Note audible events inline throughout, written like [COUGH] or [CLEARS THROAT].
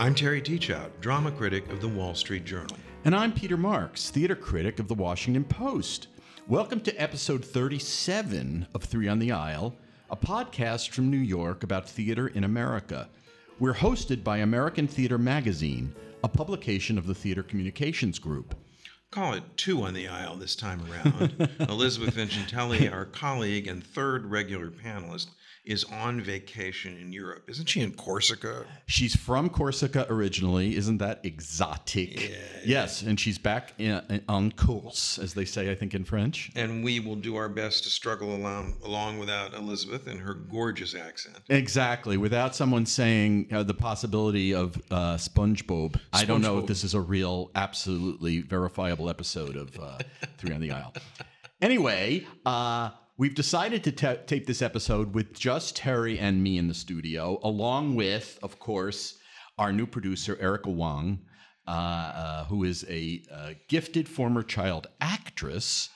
I'm Terry Teachout, drama critic of the Wall Street Journal. And I'm Peter Marks, theater critic of the Washington Post. Welcome to episode 37 of Three on the Aisle, a podcast from New York about theater in America. We're hosted by American Theater Magazine, a publication of the Theater Communications Group. Call it two on the aisle this time around. [LAUGHS] Elizabeth Vincentelli, our colleague and third regular panelist, is on vacation in Europe. Isn't she in Corsica? She's from Corsica originally. Isn't that exotic? Yeah, yes, and she's back in, on course, as they say, I think, in French. And we will do our best to struggle along, along without Elizabeth and her gorgeous accent. Exactly, without someone saying uh, the possibility of uh, SpongeBob. I don't know if this is a real, absolutely verifiable episode of uh, Three on the Aisle. Anyway, uh, We've decided to ta tape this episode with just Terry and me in the studio, along with, of course, our new producer, Erica Wong, uh, uh, who is a uh, gifted former child actress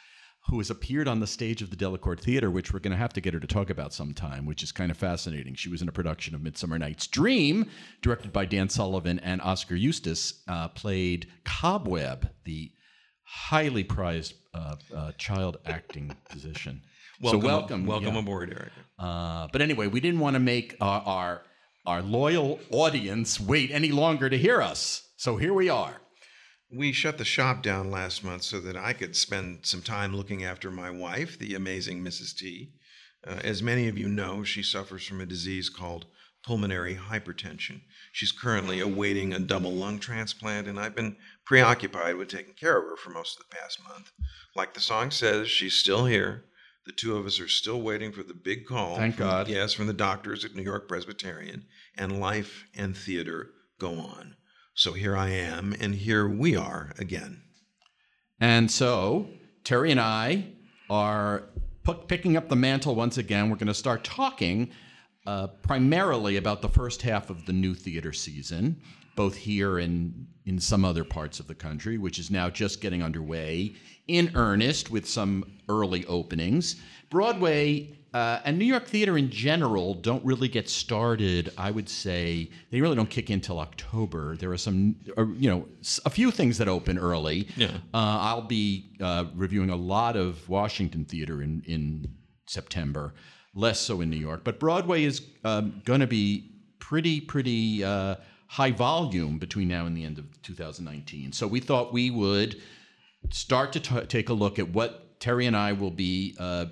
who has appeared on the stage of the Delacorte Theater, which we're going to have to get her to talk about sometime, which is kind of fascinating. She was in a production of Midsummer Night's Dream, directed by Dan Sullivan, and Oskar Eustis uh, played Cobweb, the highly prized uh, uh, child acting position. Welcome, so welcome, welcome yeah. aboard, Eric. Uh, but anyway, we didn't want to make our, our our loyal audience wait any longer to hear us. So here we are. We shut the shop down last month so that I could spend some time looking after my wife, the amazing Mrs. T. Uh, as many of you know, she suffers from a disease called pulmonary hypertension. She's currently awaiting a double lung transplant, and I've been preoccupied with taking care of her for most of the past month. Like the song says, she's still here. The two of us are still waiting for the big call. Thank from, God. Yes, from the doctors at New York Presbyterian, and life and theater go on. So here I am, and here we are again. And so Terry and I are picking up the mantle once again. We're going to start talking uh, primarily about the first half of the new theater season, both here and in some other parts of the country, which is now just getting underway in earnest with some early openings. Broadway uh, and New York theater in general don't really get started. I would say they really don't kick in till October. There are some, uh, you know, a few things that open early. Yeah. Uh, I'll be uh, reviewing a lot of Washington theater in in September, less so in New York. But Broadway is um, going to be pretty pretty uh, high volume between now and the end of 2019. So we thought we would start to t- take a look at what Terry and I will be uh,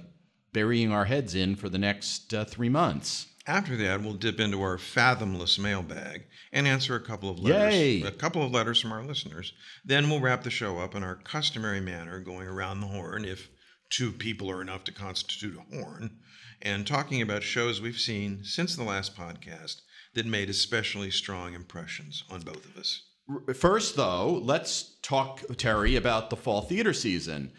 burying our heads in for the next uh, three months. After that, we'll dip into our fathomless mailbag and answer a couple of letters, Yay. a couple of letters from our listeners. Then we'll wrap the show up in our customary manner, going around the horn if two people are enough to constitute a horn, and talking about shows we've seen since the last podcast that made especially strong impressions on both of us. First, though, let's talk, Terry, about the fall theater season.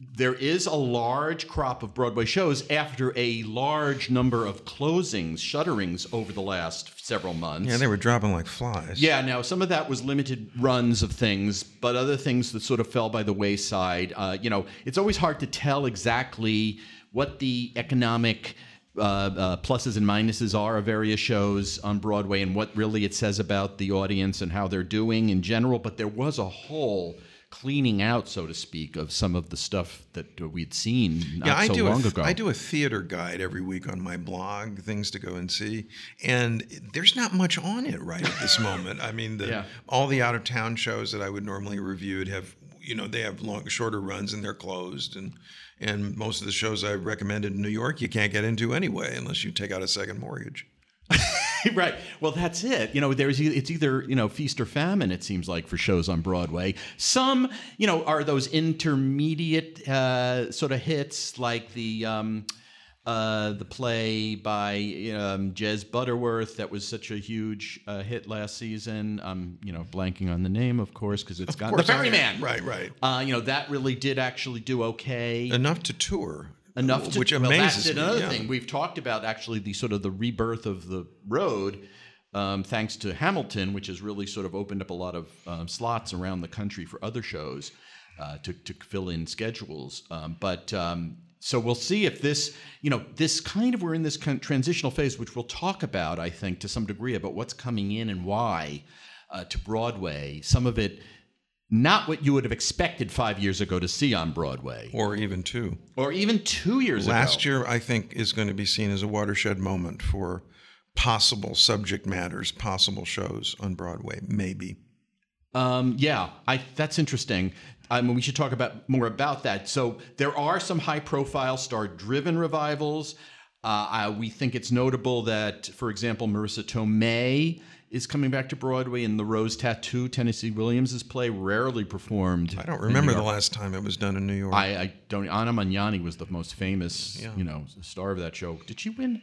There is a large crop of Broadway shows after a large number of closings, shutterings over the last several months. Yeah, they were dropping like flies. Yeah, now some of that was limited runs of things, but other things that sort of fell by the wayside. Uh, you know, it's always hard to tell exactly what the economic uh, uh, pluses and minuses are of various shows on Broadway and what really it says about the audience and how they're doing in general. But there was a whole cleaning out, so to speak, of some of the stuff that we'd seen not yeah, I so do long a, ago. I do a theater guide every week on my blog, things to go and see, and there's not much on it right at this [LAUGHS] moment. I mean, the, Yeah. all the out of town shows that I would normally review have you know they have long, shorter runs and they're closed, and and most of the shows I recommended in New York you can't get into anyway unless you take out a second mortgage. [LAUGHS] right. Well, that's it. You know, there's it's either you know feast or famine. It seems like for shows on Broadway. Some you know are those intermediate uh, sort of hits like the. Um, uh, the play by um, Jez Butterworth that was such a huge uh, hit last season. I'm, you know, blanking on the name, of course, because it's got the Ferryman. Right, right. Uh, you know, that really did actually do okay Enough to tour. enough to which well, amazes that's me. another yeah. thing we've talked about actually the sort of the rebirth of the road um, thanks to hamilton which has really sort of opened up a lot of um, slots around the country for other shows uh, to, to fill in schedules um, but um, so we'll see if this you know this kind of we're in this kind of transitional phase which we'll talk about i think to some degree about what's coming in and why uh, to Broadway. Some of it not what you would have expected five years ago to see on Broadway, or even two, or even two years ago. Last ago. year, I think, is going to be seen as a watershed moment for possible subject matters, possible shows on Broadway. Maybe. Um, yeah, I, that's interesting. I mean, we should talk about more about that. So there are some high-profile star-driven revivals. Uh, I, we think it's notable that, for example, Marisa Tomei is coming back to Broadway in The Rose Tattoo, Tennessee Williams' play, rarely performed. I don't remember the last time it was done in New York. I, I don't. Anna Magnani was the most famous, you know, star of that show. Did she win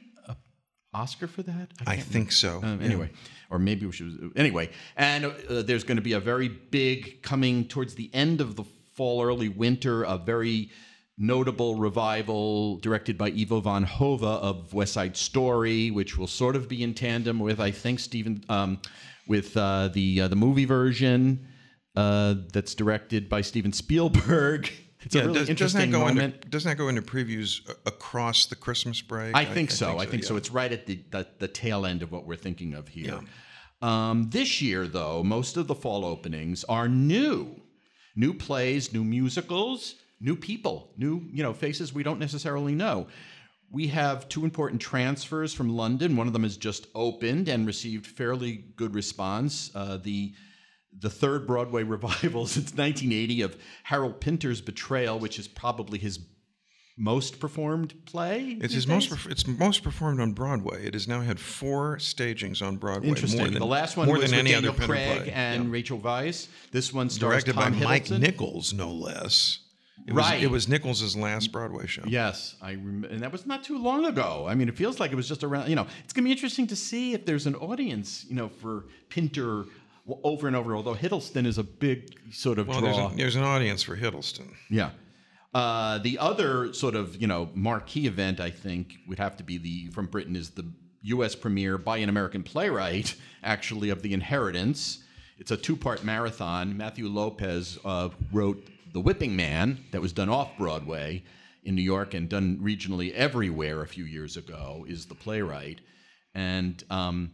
Oscar for that? I can't think so. yeah. anyway, or maybe she was anyway. And uh, there's going to be a very big coming towards the end of the fall, early winter, a very notable revival directed by Ivo van Hove of West Side Story, which will sort of be in tandem with, I think, Stephen, um, with uh, the uh, the movie version uh, that's directed by Steven Spielberg. [LAUGHS] It's Yeah, a really does, interesting doesn't that go moment. Into, doesn't that go into previews across the Christmas break? I think so. I think so. yeah. It's right at the, the the tail end of what we're thinking of here. Um, this year, though, most of the fall openings are new, new plays, new musicals, new people, new you know faces we don't necessarily know. We have two important transfers from London. One of them has just opened and received fairly good response. Uh, the the third Broadway [LAUGHS] revival since 1980 of Harold Pinter's Betrayal, which is probably his most performed play. It's his most. days? perf- It's most performed on Broadway. It has now had four stagings on Broadway. Interesting. More than, the last one more was than with any Daniel other Craig play. and Yeah. Rachel Weisz. This one stars directed Tom by Mike Nichols, no less. It Right. Was, it was Nichols' last Broadway show. Yes, I rem- and that was not too long ago. I mean, it feels like it was just around. You know, it's going to be interesting to see if there's an audience. You know, for Pinter over and over. Although Hiddleston is a big sort of Well, there's, draw. a, there's an audience for Hiddleston. Yeah. Uh, the other sort of you know marquee event I think would have to be the from Britain is the U.S. premiere by an American playwright actually of The Inheritance. It's a two-part marathon. Matthew Lopez uh, wrote The Whipping Man that was done off Broadway in New York and done regionally everywhere a few years ago. Is the playwright and um,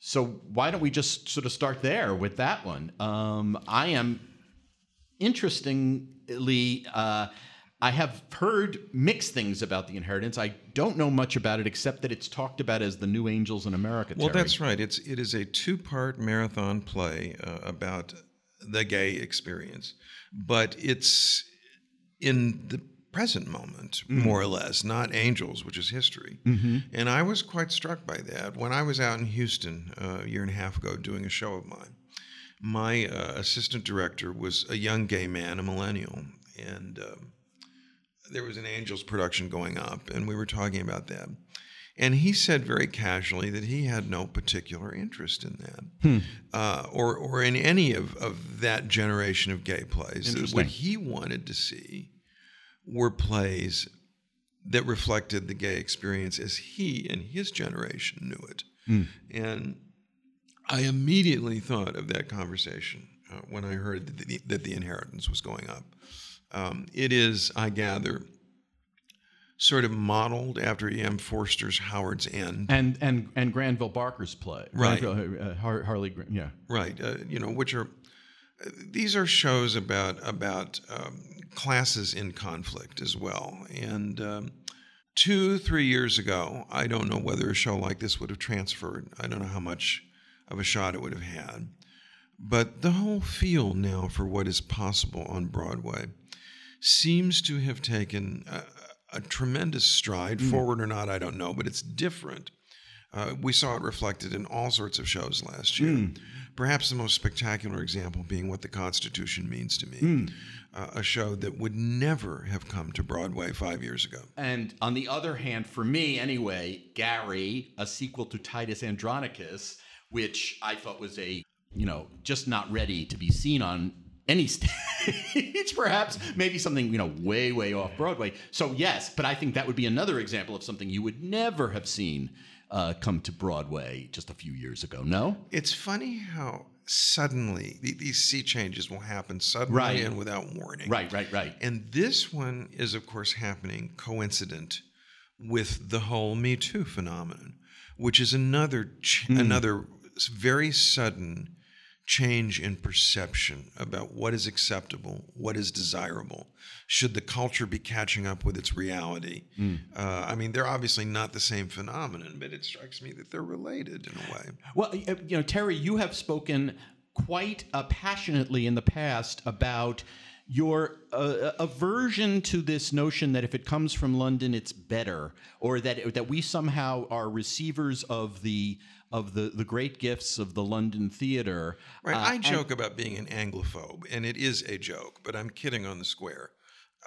so why don't we just sort of start there with that one? Um, I am interestingly, uh, I have heard mixed things about the inheritance. I don't know much about it except that it's talked about as the new angels in America. Well, Terry. that's right. It's it is a two part marathon play uh, about the gay experience, but it's in the present moment, more or less, not angels, which is history. And I was quite struck by that when I was out in Houston uh, a year and a half ago doing a show of mine. My uh, assistant director was a young gay man, a millennial, and um, there was an Angels production going up, and we were talking about that. And he said very casually that he had no particular interest in that, uh, or or in any of, of that generation of gay plays. What he wanted to see were plays that reflected the gay experience as he and his generation knew it. And I immediately thought of that conversation uh, when I heard that the, that the inheritance was going up. Um, it is, I gather, sort of modeled after E.M. Forster's Howard's End. and and and Granville Barker's play, Right. Granville, uh, Har- Harley, yeah. right uh, you know which are uh, these are shows about about um, classes in conflict as well. And um, two three years ago i don't know whether a show like this would have transferred. I don't know how much of a shot it would have had. But the whole feel now for what is possible on broadway seems to have taken a, a tremendous stride. Forward or not i don't know but it's different. Uh, we saw it reflected in all sorts of shows last year. Perhaps the most spectacular example being What the Constitution Means to Me, uh, a show that would never have come to Broadway five years ago. And on the other hand, for me anyway, Gary, a sequel to Titus Andronicus, which I thought was a, you know, just not ready to be seen on any [LAUGHS] stage, perhaps, maybe something, you know, way, way off Broadway. So, yes, but I think that would be another example of something you would never have seen uh, come to Broadway just a few years ago. No? It's funny how suddenly these sea changes will happen suddenly Right. and without warning. Right, right, right. And this one is, of course, happening coincident with the whole Me Too phenomenon, which is another ch- Hmm. another very sudden change in perception about what is acceptable, what is desirable. Should the culture be catching up with its reality? Uh, I mean, they're obviously not the same phenomenon, but it strikes me that they're related in a way. Well, uh, you know, Terry, you have spoken quite uh, passionately in the past about your uh, aversion to this notion that if it comes from London, it's better, or that that we somehow are receivers of the of the, the great gifts of the London theater. Right. Uh, I joke about being an Anglophobe, and it is a joke, but I'm kidding on the square.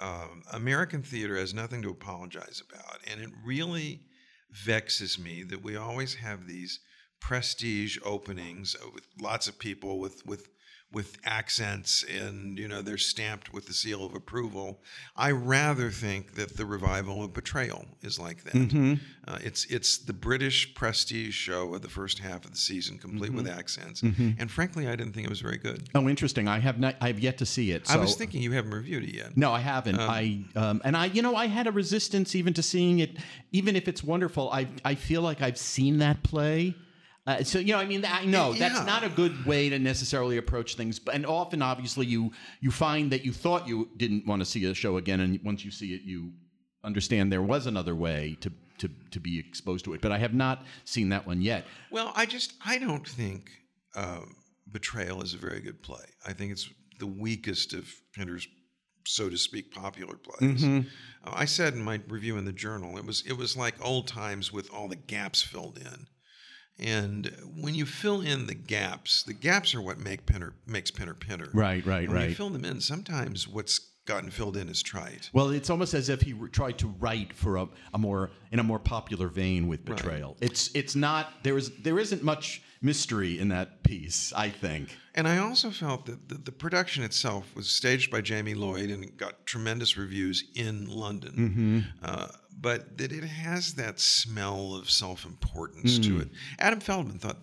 Um, American theater has nothing to apologize about, and it really vexes me that we always have these prestige openings uh, with lots of people with with with accents and you know they're stamped with the seal of approval. I rather think that the revival of Betrayal is like that. Uh, it's it's the British prestige show of the first half of the season, complete with accents. And frankly, I didn't think it was very good. Oh, interesting. I have not. I have yet to see it. I was thinking you haven't reviewed it yet. No, I haven't. I um, and I, you know, I had a resistance even to seeing it, even if it's wonderful. I I feel like I've seen that play. Uh, so you know, I mean, I know Yeah. that's not a good way to necessarily approach things. But and often, obviously, you you find that you thought you didn't want to see a show again, and once you see it, you understand there was another way to to to be exposed to it. But I have not seen that one yet. Well, I just I don't think um, Betrayal is a very good play. I think it's the weakest of Pinter's, so to speak, popular plays. Uh, I said in my review in the journal, it was it was like old times with all the gaps filled in. And when you fill in the gaps, the gaps are what make Pinter makes Pinter Pinter. Right, right, And when you fill them in, sometimes what's gotten filled in is trite. Well, it's almost as if he re- tried to write for a, a more in a more popular vein with betrayal. It's it's not there is there isn't much mystery in that piece. I think. And I also felt that the, the production itself was staged by Jamie Lloyd and got tremendous reviews in London. Uh, but that it has that smell of self importance to hmm. it. Adam Feldman thought,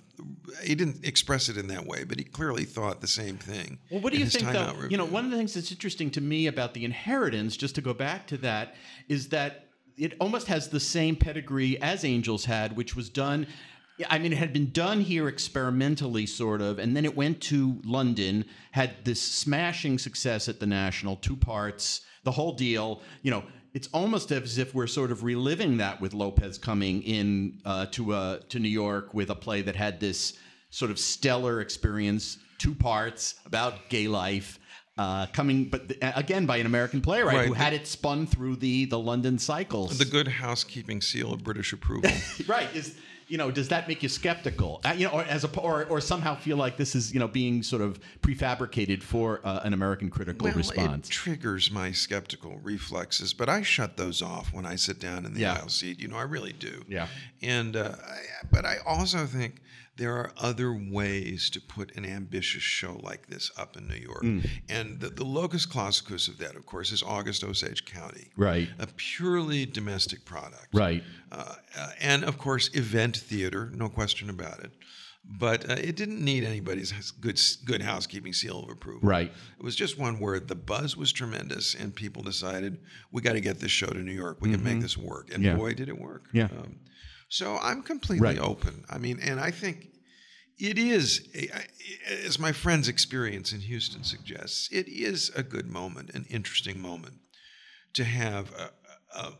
he didn't express it in that way, but he clearly thought the same thing. Well, what do you think, though? You know, one of the things that's interesting to me about the inheritance, just to go back to that, is that it almost has the same pedigree as Angels had, which was done. I mean, it had been done here experimentally, sort of, and then it went to London, had this smashing success at the National, two parts, the whole deal. You know, it's almost as if we're sort of reliving that with Lopez coming in uh, to uh, to New York with a play that had this sort of stellar experience, two parts about gay life. Uh, coming, but th- again by an American playwright Right. who had it spun through the the London cycles. the good housekeeping seal of British approval. [LAUGHS] right is you know does that make you skeptical? Uh, you know, or as a or, or somehow feel like this is you know being sort of prefabricated for uh, an American critical well, response? it triggers my skeptical reflexes, but I shut those off when I sit down in the Yeah. aisle seat. You know, I really do. Yeah. And uh, I, but I also think there are other ways to put an ambitious show like this up in New York. Mm. And the, the locus classicus of that, of course, is August Osage County. Right. A purely domestic product. Right. Uh, uh, and of course, event theater, no question about it. But uh, it didn't need anybody's good good housekeeping seal of approval. Right. It was just one word. The buzz was tremendous, and people decided we got to get this show to New York. We can make this work, and Mm-hmm. Yeah. boy, did it work. Yeah. Um, so I'm completely Right. open. I mean, and I think it is, as my friend's experience in Houston suggests, it is a good moment, an interesting moment to have a, a,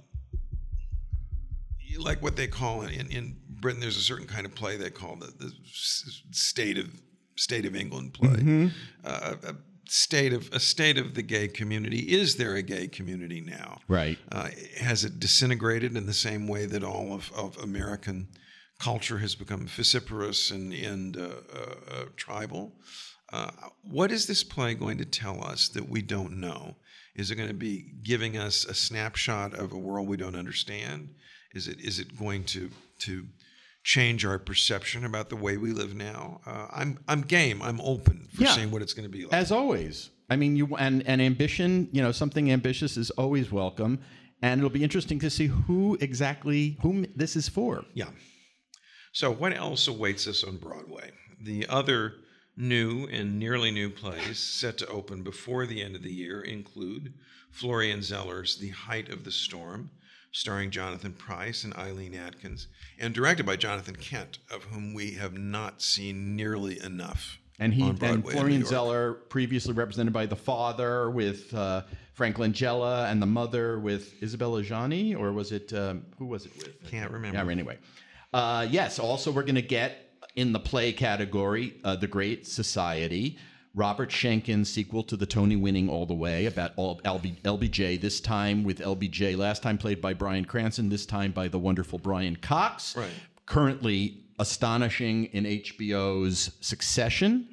like what they call in, in Britain. There's a certain kind of play they call the, the state of state of England play. Uh, a state of a state of the gay community. Is there a gay community now? Right. Uh, has it disintegrated in the same way that all of, of American culture has become vociferous and, and uh, uh, uh, tribal? Uh, what is this play going to tell us that we don't know? Is it going to be giving us a snapshot of a world we don't understand? Is it is it going to to change our perception about the way we live now? Uh, I'm I'm game. I'm open for Yeah. seeing what it's going to be like. As always. I mean, you and and ambition. You know, something ambitious is always welcome, and it'll be interesting to see who exactly whom this is for. Yeah. So, what else awaits us on Broadway? The other new and nearly new plays set to open before the end of the year include Florian Zeller's The Height of the Storm, starring Jonathan Pryce and Eileen Atkins, and directed by Jonathan Kent, of whom we have not seen nearly enough. And he and Florian Zeller, previously represented by the father with uh, Frank Langella, and the mother with Isabella Gianni, or was it um, who was it with? Can't remember. Yeah, anyway. Uh, yes, also we're going to get in the play category uh, The Great Society, Robert Schenkkan's sequel to the Tony winning All the Way about all LB, LBJ, this time with LBJ, last time played by Bryan Cranston, this time by the wonderful Brian Cox. Right. Currently astonishing in HBO's Succession.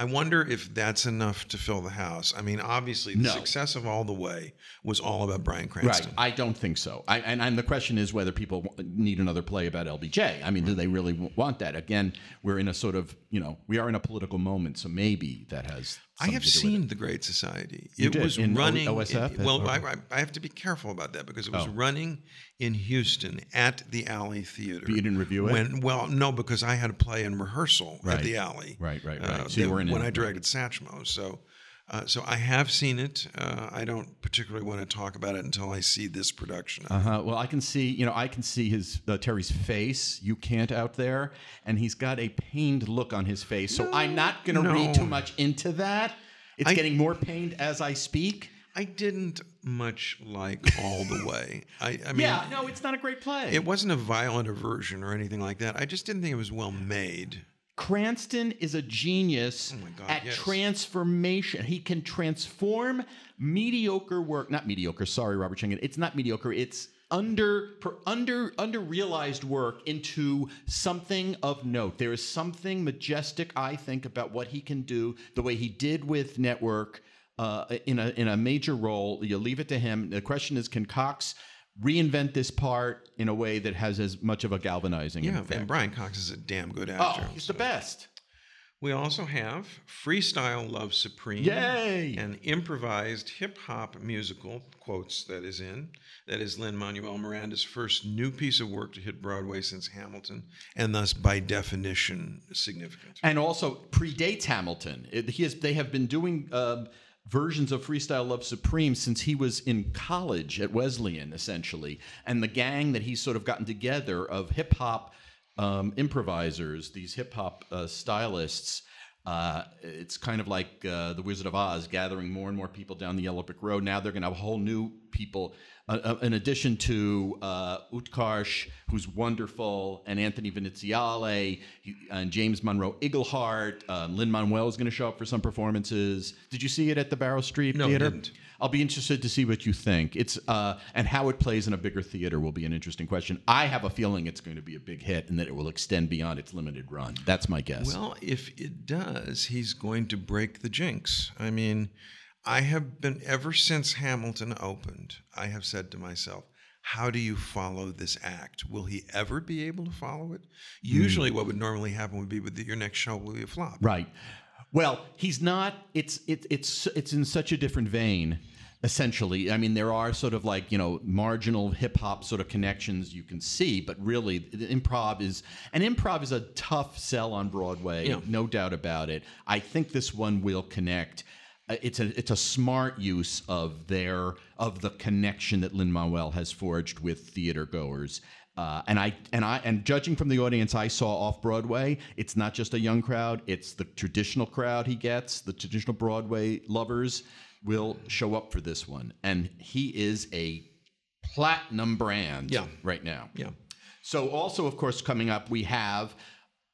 I wonder if that's enough to fill the house. I mean, obviously, the No. success of All the Way was all about Bryan Cranston. Right. I don't think so. I, and, and the question is whether people need another play about LBJ. I mean, do they really want that? Again, we're in a sort of, you know, we are in a political moment, so maybe that has. I have to do with it. seen The Great Society. You it did? was In O- running. OSF? it- well. I, I, I have to be careful about that because it was Oh. running in Houston at the Alley Theater. But you didn't review it? When, well, no, because I had a play in rehearsal Right. at the Alley. Right, right, uh, right. So you weren't in when it, I directed Satchmo. So, uh, so I have seen it. Uh, I don't particularly want to talk about it until I see this production. Uh-huh. Well, I can see, you know, I can see his uh, Terry's face. You can't out there, and he's got a pained look on his face. So I'm not going to no. read too much into that. It's I- getting more pained as I speak. I didn't much like All the Way. I, I mean, yeah, no, it's not a great play. it wasn't a violent aversion or anything like that. I just didn't think it was well made. Cranston is a genius Oh God, at yes. transformation. He can transform mediocre work, not mediocre, sorry, Robert Schenkkan. It's not mediocre, it's under per, under under realized work into something of note. There is something majestic, I think, about what he can do, the way he did with Network uh, in a in a major role. You leave it to him. The question is, can Cox reinvent this part in a way that has as much of a galvanizing Yeah, effect? and Brian Cox is a damn good actor. Oh, actor. he's the best. We also have Freestyle Love Supreme. Yay! An improvised hip hop musical, quotes that is in, that is Lin Manuel Miranda's first new piece of work to hit Broadway since Hamilton, and thus by definition significant. and also predates Hamilton. It, he has, they have been doing uh, versions of Freestyle Love Supreme since he was in college at Wesleyan, essentially. And the gang that he's sort of gotten together of hip hop um, improvisers, these hip hop uh, stylists. Uh, it's kind of like uh, the Wizard of Oz gathering more and more people down the Yellow Brick Road. Now they're going to have a whole new people, uh, uh, in addition to uh, Utkarsh, who's wonderful, and Anthony Veneziale, he- and James Monroe Iglehart. Um, Lin Manuel is going to show up for some performances. Did you see it at the Barrow Street No, Theater? didn't. I'll be interested to see what you think. It's uh, and how it plays in a bigger theater will be an interesting question. I have a feeling it's going to be a big hit and that it will extend beyond its limited run. That's my guess. Well, if it does, he's going to break the jinx. I mean, I have been, ever since Hamilton opened, I have said to myself, how do you follow this act? Will he ever be able to follow it? Hmm. Usually, what would normally happen would be that your next show will be a flop. Right. Well, he's not. It's it, it's it's in such a different vein. Essentially, I mean, there are sort of like you know marginal hip hop sort of connections you can see, but really, the improv is and improv is a tough sell on Broadway, Yeah. no doubt about it. I think this one will connect. Uh, It's a it's a smart use of their of the connection that Lin Manuel has forged with theater goers. Uh, and I and I and judging from the audience I saw off Broadway, it's not just a young crowd; it's the traditional crowd he gets. The traditional Broadway lovers will show up for this one, and he is a platinum brand Yeah. right now. Yeah. So also, of course, coming up, we have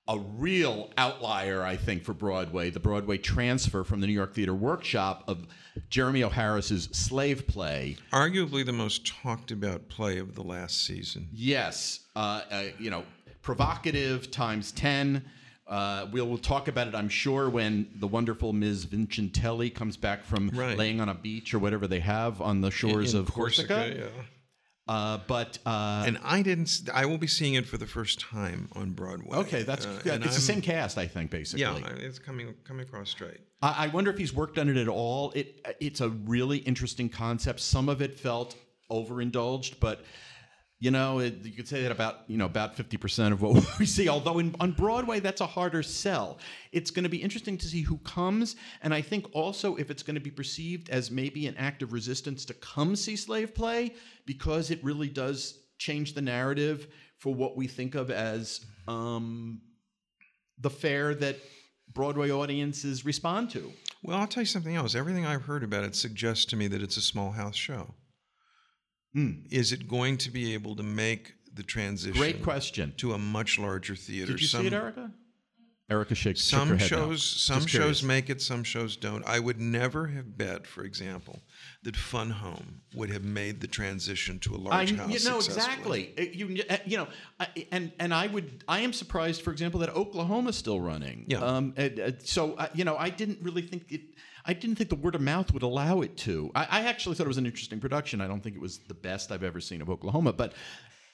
a real outlier, I think, for Broadway, the Broadway transfer from the New York Theater Workshop of Jeremy O. Harris's Slave Play. Arguably the most talked about play of the last season. Yes, uh, uh, you know, provocative times 10. Uh, we'll, we'll talk about it, I'm sure, when the wonderful Ms. Vincentelli comes back from Right. laying on a beach or whatever they have on the shores In of Corsica. yeah. Uh, but uh, And I didn't. I will be seeing it for the first time on Broadway. okay, that's Uh, yeah, it's the I'm- same cast, I think, basically. Yeah, it's coming coming across straight. I, I wonder if he's worked on it at all. It it's a really interesting concept. Some of it felt overindulged, but you know, it, you could say that about you know about fifty percent of what [LAUGHS] we see. Although in, on Broadway, that's a harder sell. It's going to be interesting to see who comes, and I think also if it's going to be perceived as maybe an act of resistance to come see slave play because it really does change the narrative for what we think of as um, the fare that Broadway audiences respond to. Well, I'll tell you something else. Everything I've heard about it suggests to me that it's a small house show. Mm. Is it going to be able to make the transition Great question. to a much larger theater? Did you some, see it, Erica? Erica shakes shook Some her head no. shows, some Just shows curious. make it, some shows don't. I would never have bet, for example, that Fun Home would have made the transition to a large house. you know exactly. You, uh, you know, I- and and I would. I am surprised, for example, that Oklahoma's still running. Yeah. Um. uh, uh, so you know, I didn't really think it. I didn't think the word of mouth would allow it to. I, I actually thought it was an interesting production. I don't think it was the best I've ever seen of Oklahoma, but.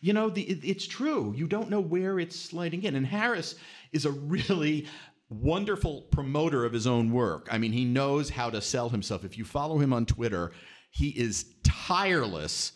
You know, the, it, it's true. You don't know where it's sliding in. And Harris is a really wonderful promoter of his own work. I mean, he knows how to sell himself. If you follow him on Twitter, he is tireless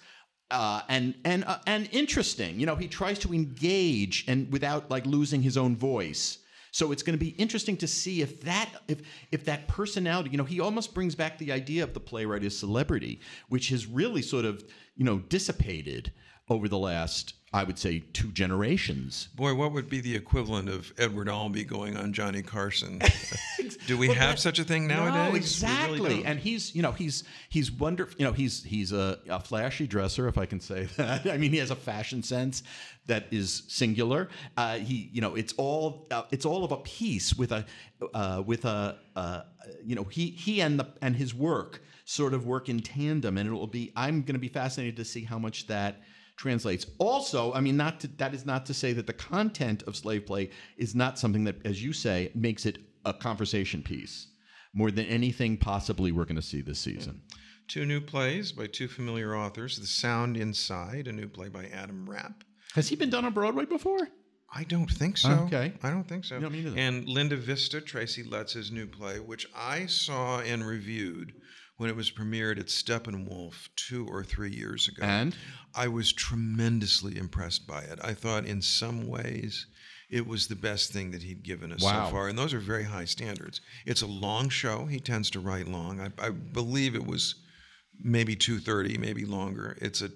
uh, and and uh, and interesting. You know, he tries to engage and without like losing his own voice. So it's going to be interesting to see if that if if that personality, you know, he almost brings back the idea of the playwright as celebrity, which has really sort of you know dissipated over the last, I would say, two generations. Boy, what would be the equivalent of Edward Albee going on Johnny Carson? [LAUGHS] Do we have such a thing nowadays? No, exactly. really and he's, you know, he's he's wonderful. You know, he's he's a, a flashy dresser, if I can say [LAUGHS] that. I mean, he has a fashion sense that is singular. Uh, he, you know, it's all uh, it's all of a piece with a uh, with a uh, you know he he and the and his work sort of work in tandem, and it will be. I'm going to be fascinated to see how much that translates. Also, I mean, not to, that is not to say that the content of slave play is not something that, as you say, makes it a conversation piece more than anything possibly we're going to see this season. Two new plays by two familiar authors The Sound Inside, a new play by Adam Rapp. Has he been done on Broadway before? I don't think so. Okay. I don't think so. No, me neither. And Linda Vista, Tracy Letts's new play, which I saw and reviewed when it was premiered at Steppenwolf two or three years ago. And I was tremendously impressed by it. I thought in some ways it was the best thing that he'd given us Wow. so far. And those are very high standards. It's a long show. He tends to write long. I, I believe it was maybe 230, maybe longer. It's a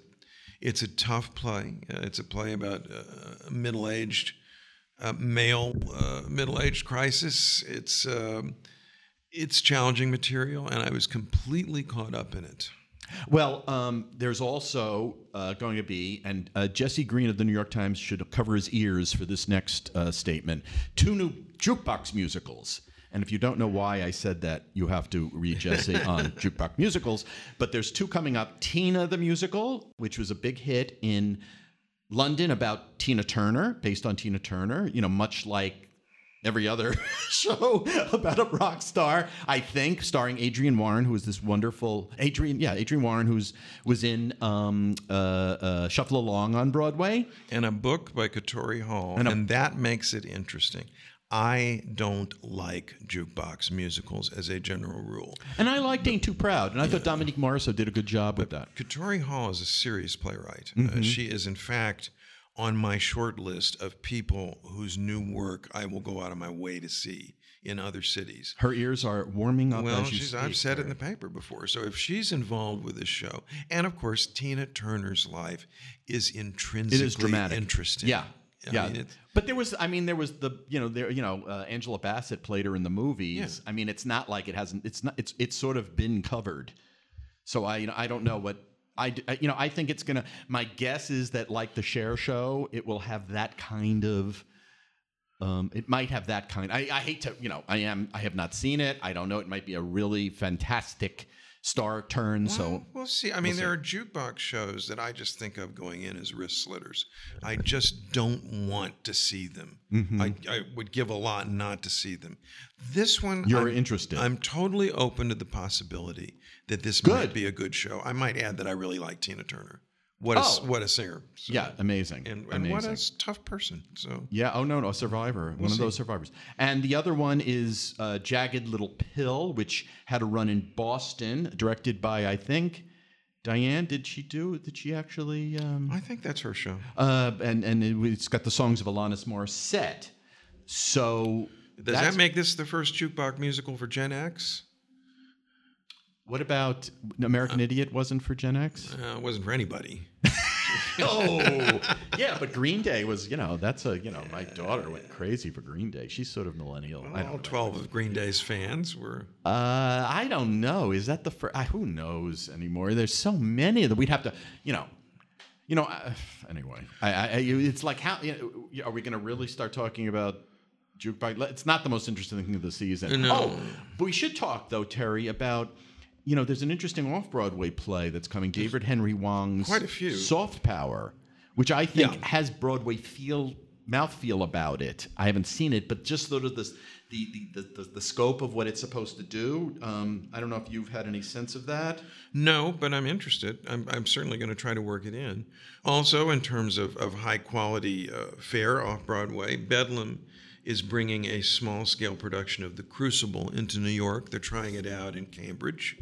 it's a tough play. Uh, it's a play about uh, middle-aged uh, male uh, middle-aged crisis. It's um, it's challenging material, and I was completely caught up in it. Well, um, there's also uh, going to be, and uh, Jesse Green of the New York Times should cover his ears for this next uh, statement two new jukebox musicals. And if you don't know why I said that, you have to read Jesse [LAUGHS] on jukebox musicals. But there's two coming up Tina the Musical, which was a big hit in London about Tina Turner, based on Tina Turner, you know, much like every other [LAUGHS] show about a rock star, I think, starring Adrienne Warren, who is this wonderful Adrienne, yeah, Adrienne Warren, who's was in um, uh, uh, Shuffle Along on Broadway. and a book by Katori Hall, And and, that makes it interesting. I don't like jukebox musicals as a general rule. And I liked Ain't Too Proud, and I thought Dominique Morisseau did a good job with that. Katori Hall is a serious playwright. Mm-hmm. Uh, she is, in fact, on my short list of people whose new work I will go out of my way to see in other cities. Her ears are warming up Well, as you she's, speak. I've said it in the paper before. So if she's involved with this show, and of course Tina Turner's life is intrinsically It is dramatic. interesting. Yeah. I yeah, mean, but there was, I mean, there was the, you know, there, you know, uh, Angela Bassett played her in the movies. I mean, it's not like it hasn't, it's not, it's, it's sort of been covered. So I, you know, I don't know what I, I- you know, I think it's gonna. My guess is that, like the Cher Show, it will have that kind of. Um, it might have that kind. I, I hate to, you know, I am. I have not seen it. I don't know. It might be a really fantastic star turn. so Well, we'll see. I mean, there are jukebox shows that I just think of going in as wrist slitters. I just don't want to see them. Mm-hmm. I, I would give a lot not to see them. This one, You're I'm, interested. I'm totally open to the possibility that this Good. might be a good show. I might add that I really like Tina Turner. What a Oh. what a singer! So- yeah, amazing, and, and amazing. what a tough person. So Yeah. Oh no, no, a survivor. one of those survivors. And the other one is uh, Jagged Little Pill, which had a run in Boston, directed by I think Diane. Did she do? It? Did she actually? Um, I think that's her show. uh, and and it, it's got the songs of Alanis Morissette. So Does that make this the first jukebox musical for Gen X? What about American Idiot? Wasn't for Gen X. Uh, it wasn't for anybody. [LAUGHS] oh, yeah, but Green Day was, you know, that's a, you know, my daughter went crazy for Green Day. She's sort of millennial. I All don't 12 of Green Day's fans were. Uh, I don't know. Is that the first? Uh, who knows anymore? There's so many that. We'd have to, you know, you know. Uh, anyway, I, I, it's like how you know, are we going to really start talking about jukebox? It's not the most interesting thing of the season. No. Oh, but we should talk though, Terry, about. You know, there's an interesting off-Broadway play that's coming. David Henry Hwang's Quite a few. Soft Power, which I think Yeah. has Broadway feel mouthfeel about it. I haven't seen it, but just sort of this, the, the, the, the, the scope of what it's supposed to do. Um, I don't know if you've had any sense of that. No, but I'm interested. I'm, I'm certainly going to try to work it in. Also, in terms of, of high quality uh, fare off Broadway, Bedlam is bringing a small scale production of The Crucible into New York. They're trying it out in Cambridge.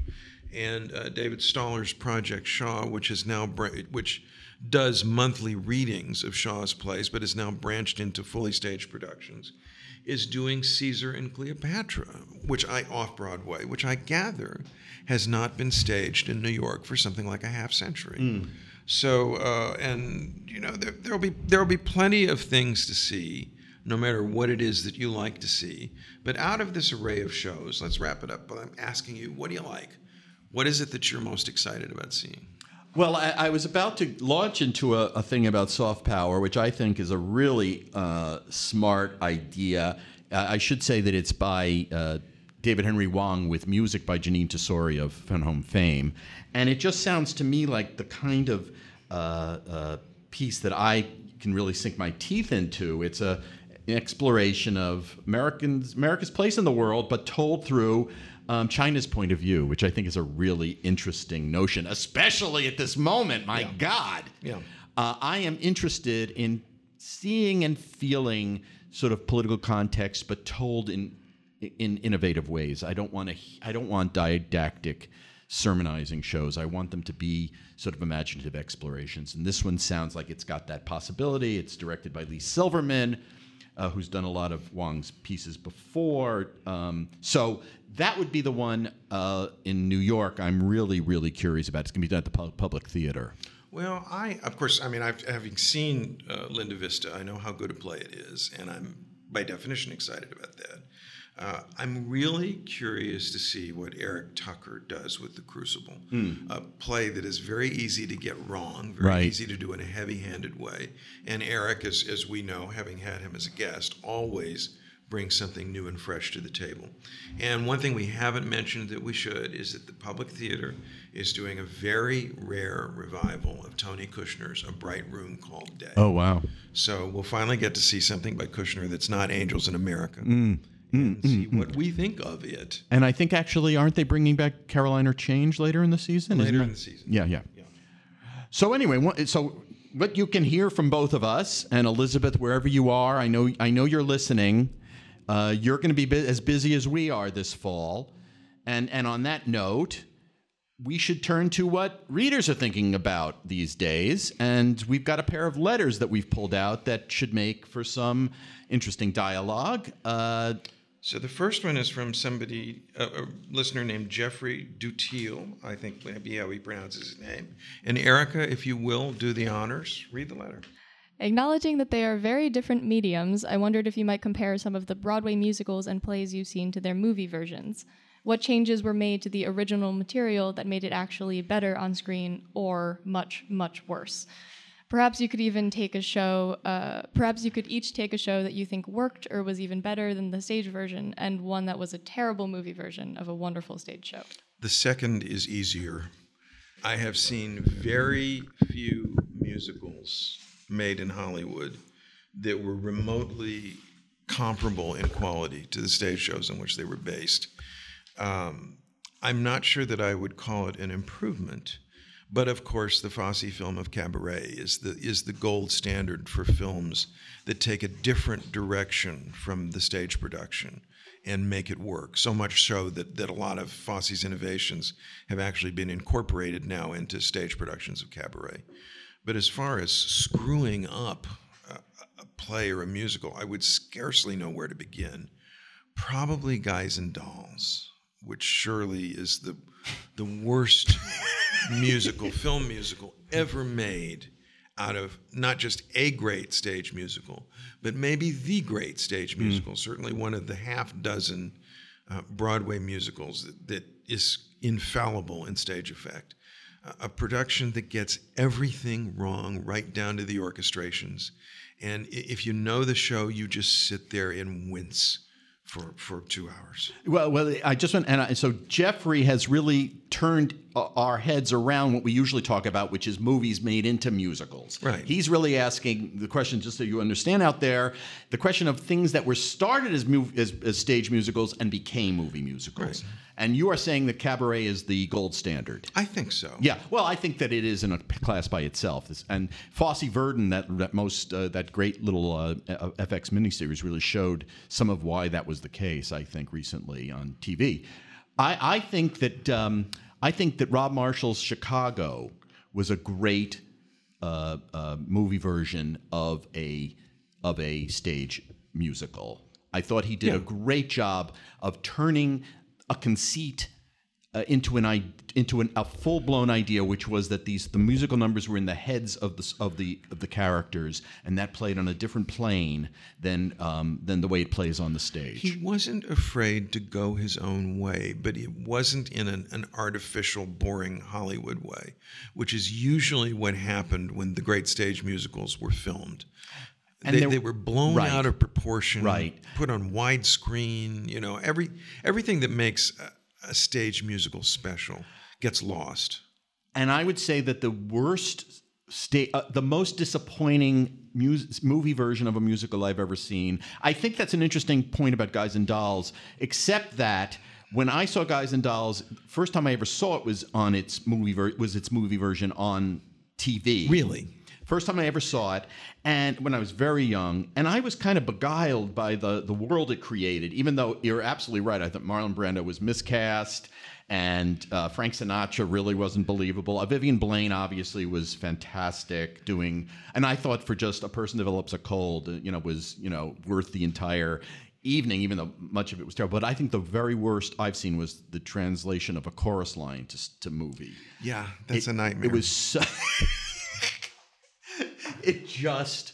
And uh, David Staller's Project Shaw, which is now br- which does monthly readings of Shaw's plays, but is now branched into fully staged productions, is doing Caesar and Cleopatra, which I off Broadway, which I gather has not been staged in New York for something like a half century. So, uh, and you know, there, there'll be there'll be plenty of things to see, no matter what it is that you like to see. But out of this array of shows, let's wrap it up. But I'm asking you, what do you like? What is it that you're most excited about seeing? Well, I, I was about to launch into a, a thing about soft power, which I think is a really uh, smart idea. Uh, I should say that it's by uh, David Henry Hwang with music by Jeanine Tesori of Fun Home fame. And it just sounds to me like the kind of uh, uh, piece that I can really sink my teeth into. It's a, exploration of Americans, America's place in the world, but told through um, China's point of view, which I think is a really interesting notion, especially at this moment. My God. Yeah. Uh, I am interested in seeing and feeling sort of political context, but told in in innovative ways. I don't want to. I don't want didactic sermonizing shows. I want them to be sort of imaginative explorations. And this one sounds like it's got that possibility. It's directed by Leigh Silverman, uh, who's done a lot of Hwang's pieces before. Um, so that would be the one uh, in New York. I'm really, really curious about. It's going to be done at the Pu- Public Theater. Well, I, of course, I mean, I've, having seen uh, Linda Vista, I know how good a play it is, and I'm by definition excited about that. Uh, I'm really curious to see what Eric Tucker does with The Crucible, a play that is very easy to get wrong, very Right. easy to do in a heavy handed way. And Eric, as, as we know, having had him as a guest, always brings something new and fresh to the table. And one thing we haven't mentioned that we should is that the Public Theater is doing a very rare revival of Tony Kushner's A Bright Room Called Day. Oh wow! So we'll finally get to see something by Kushner that's not Angels in America. Mm, and see what we think of it And I think actually, aren't they bringing back Carolina or Change later in the season? Later in the season. Yeah, yeah. Yeah. So anyway, so what you can hear from both of us and Elizabeth, wherever you are, I know I know you're listening. Uh, you're going to be bu- as busy as we are this fall, and and on that note, we should turn to what readers are thinking about these days, and we've got a pair of letters that we've pulled out that should make for some interesting dialogue. Uh, So the first one is from somebody, a, a listener named Jeffrey Dutiel, I think maybe how he pronounces his name. And Erica, if you will, do the honors. Read the letter. Acknowledging that they are very different mediums, I wondered if you might compare some of the Broadway musicals and plays you've seen to their movie versions. What changes were made to the original material that made it actually better on screen or much, much worse? Perhaps you could even take a show, uh, perhaps you could each take a show that you think worked or was even better than the stage version, and one that was a terrible movie version of a wonderful stage show. The second is easier. I have seen very few musicals made in Hollywood that were remotely comparable in quality to the stage shows in which they were based. Um, I'm not sure that I would call it an improvement, but of course, the Fosse film of Cabaret is the is the gold standard for films that take a different direction from the stage production and make it work. So much so that, that a lot of Fosse's innovations have actually been incorporated now into stage productions of Cabaret. But as far as screwing up a, a play or a musical, I would scarcely know where to begin. Probably Guys and Dolls, which surely is the the worst musical, film musical ever made. out of not just a great stage musical, but maybe the great stage musical, certainly one of the half dozen uh, Broadway musicals that, that is infallible in stage effect. Uh, a production that gets everything wrong, right down to the orchestrations. And if you know the show, you just sit there and wince for, for two hours. Well, well, I just went, and I, so Jeffrey has really turned our heads around what we usually talk about, which is movies made into musicals. Right. He's really asking the question, just so you understand out there, the question of things that were started as, mov- as, as stage musicals and became movie musicals. Right. And you are saying that Cabaret is the gold standard. I think so. Yeah, well, I think that it is in a class by itself. And Fosse Verdon, that that most uh, that great little uh, uh, FX miniseries, really showed some of why that was the case. I think recently on TV. I, I think that um, I think that Rob Marshall's Chicago was a great uh, uh, movie version of a of a stage musical. I thought he did a great job of turning a conceit uh, into an i- into an, a full blown idea, which was that these the musical numbers were in the heads of the of the of the characters, and that played on a different plane than um, than the way it plays on the stage. He wasn't afraid to go his own way, but it wasn't in an, an artificial, boring Hollywood way, which is usually what happened when the great stage musicals were filmed. And they, they were blown right. out of proportion, Right. put on widescreen. You know, every everything that makes a, a stage musical special gets lost. and I would say that the worst State, uh, the most disappointing mus- movie version of a musical I've ever seen. I think that's an interesting point about Guys and Dolls, except that when I saw Guys and Dolls, first time I ever saw it was on its movie ver- was its movie version on TV. Really? First time I ever saw it, and when I was very young, and I was kind of beguiled by the the world it created. Even though you're absolutely right, I thought Marlon Brando was miscast, and uh, Frank Sinatra really wasn't believable. Uh, Vivian Blaine obviously was fantastic doing, and I thought for just a person develops a cold, uh, you know, was you know worth the entire evening, even though much of it was terrible. But I think the very worst I've seen was the translation of a chorus line to to movie. Yeah, that's a nightmare. It was so. [LAUGHS] it just.